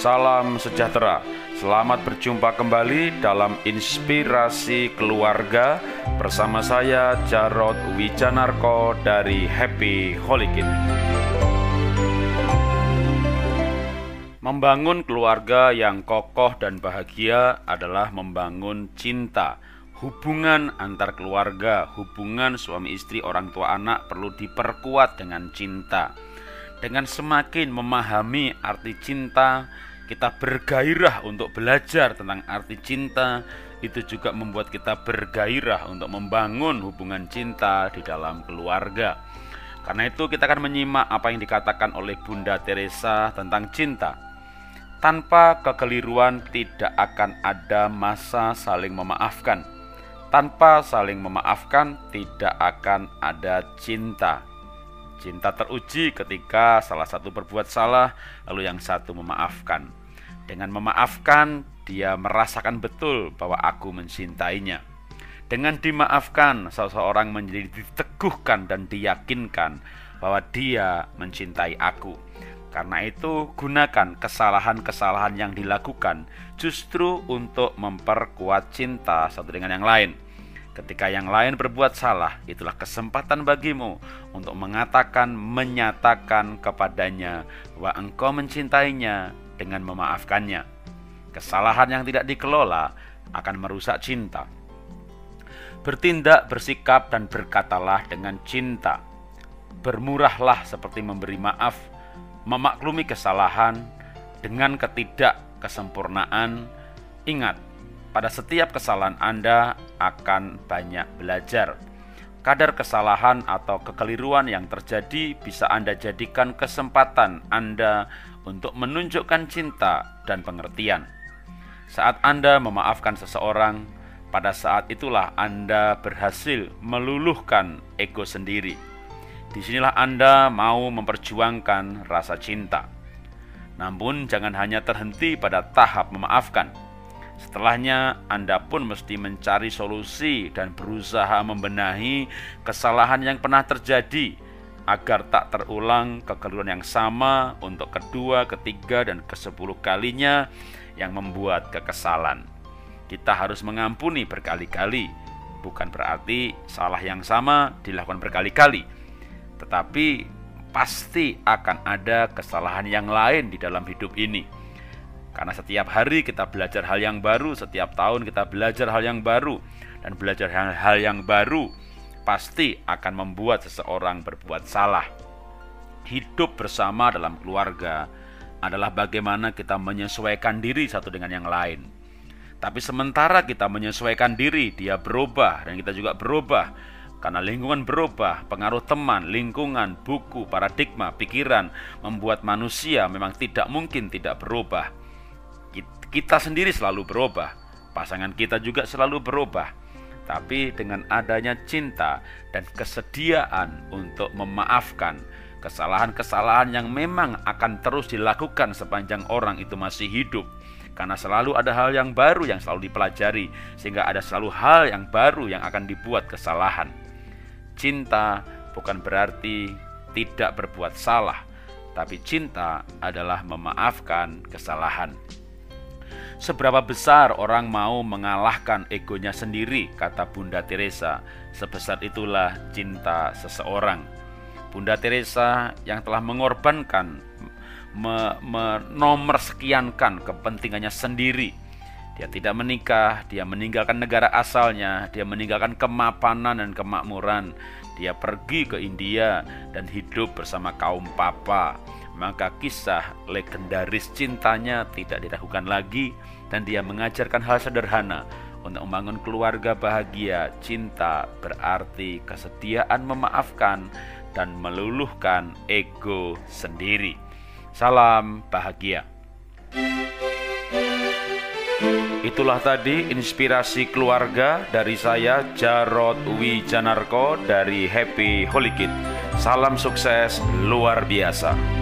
Salam sejahtera. Selamat berjumpa kembali dalam Inspirasi Keluarga bersama saya Jarod Wijanarko dari Happy Holy. Membangun keluarga yang kokoh dan bahagia adalah membangun cinta. Hubungan antar keluarga, hubungan suami istri, orang tua anak perlu diperkuat dengan cinta. Dengan semakin memahami arti cinta, kita bergairah untuk belajar tentang arti cinta. Itu juga membuat kita bergairah untuk membangun hubungan cinta di dalam keluarga. Karena itu, kita akan menyimak apa yang dikatakan oleh Bunda Teresa tentang cinta. Tanpa kekeliruan tidak akan ada masa saling memaafkan. Tanpa saling memaafkan tidak akan ada cinta. Cinta teruji ketika salah satu berbuat salah lalu yang satu memaafkan. Dengan memaafkan dia merasakan betul bahwa aku mencintainya. Dengan dimaafkan seseorang menjadi diteguhkan dan diyakinkan bahwa dia mencintai aku karena itu, gunakan kesalahan-kesalahan yang dilakukan justru untuk memperkuat cinta satu dengan yang lain. Ketika yang lain berbuat salah, itulah kesempatan bagimu untuk mengatakan, menyatakan kepadanya bahwa engkau mencintainya dengan memaafkannya. Kesalahan yang tidak dikelola akan merusak cinta. Bertindak, bersikap, dan berkatalah dengan cinta. Bermurahlah seperti memberi maaf memaklumi kesalahan dengan ketidakkesempurnaan. Ingat, pada setiap kesalahan Anda akan banyak belajar. Kadar kesalahan atau kekeliruan yang terjadi bisa Anda jadikan kesempatan Anda untuk menunjukkan cinta dan pengertian. Saat Anda memaafkan seseorang, pada saat itulah Anda berhasil meluluhkan ego sendiri Di sinilah Anda mau memperjuangkan rasa cinta. Namun jangan hanya terhenti pada tahap memaafkan. Setelahnya Anda pun mesti mencari solusi dan berusaha membenahi kesalahan yang pernah terjadi agar tak terulang kekeliruan yang sama untuk kedua, ketiga, dan kesepuluh kalinya yang membuat kekesalan. Kita harus mengampuni berkali-kali, bukan berarti salah yang sama dilakukan berkali-kali tetapi pasti akan ada kesalahan yang lain di dalam hidup ini. Karena setiap hari kita belajar hal yang baru, setiap tahun kita belajar hal yang baru, dan belajar hal-hal yang baru pasti akan membuat seseorang berbuat salah. Hidup bersama dalam keluarga adalah bagaimana kita menyesuaikan diri satu dengan yang lain. Tapi sementara kita menyesuaikan diri, dia berubah dan kita juga berubah karena lingkungan berubah, pengaruh teman, lingkungan, buku, paradigma, pikiran membuat manusia memang tidak mungkin tidak berubah. Kita sendiri selalu berubah, pasangan kita juga selalu berubah. Tapi dengan adanya cinta dan kesediaan untuk memaafkan kesalahan-kesalahan yang memang akan terus dilakukan sepanjang orang itu masih hidup, karena selalu ada hal yang baru yang selalu dipelajari, sehingga ada selalu hal yang baru yang akan dibuat kesalahan. Cinta bukan berarti tidak berbuat salah, tapi cinta adalah memaafkan kesalahan. Seberapa besar orang mau mengalahkan egonya sendiri, kata Bunda Teresa, sebesar itulah cinta seseorang. Bunda Teresa yang telah mengorbankan, menomor sekiankan kepentingannya sendiri. Dia tidak menikah, dia meninggalkan negara asalnya, dia meninggalkan kemapanan dan kemakmuran, dia pergi ke India dan hidup bersama kaum papa. Maka kisah legendaris cintanya tidak diragukan lagi dan dia mengajarkan hal sederhana untuk membangun keluarga bahagia. Cinta berarti kesediaan memaafkan dan meluluhkan ego sendiri. Salam bahagia. Itulah tadi inspirasi keluarga dari saya Jarod Wijanarko dari Happy Holy Kid. Salam sukses luar biasa.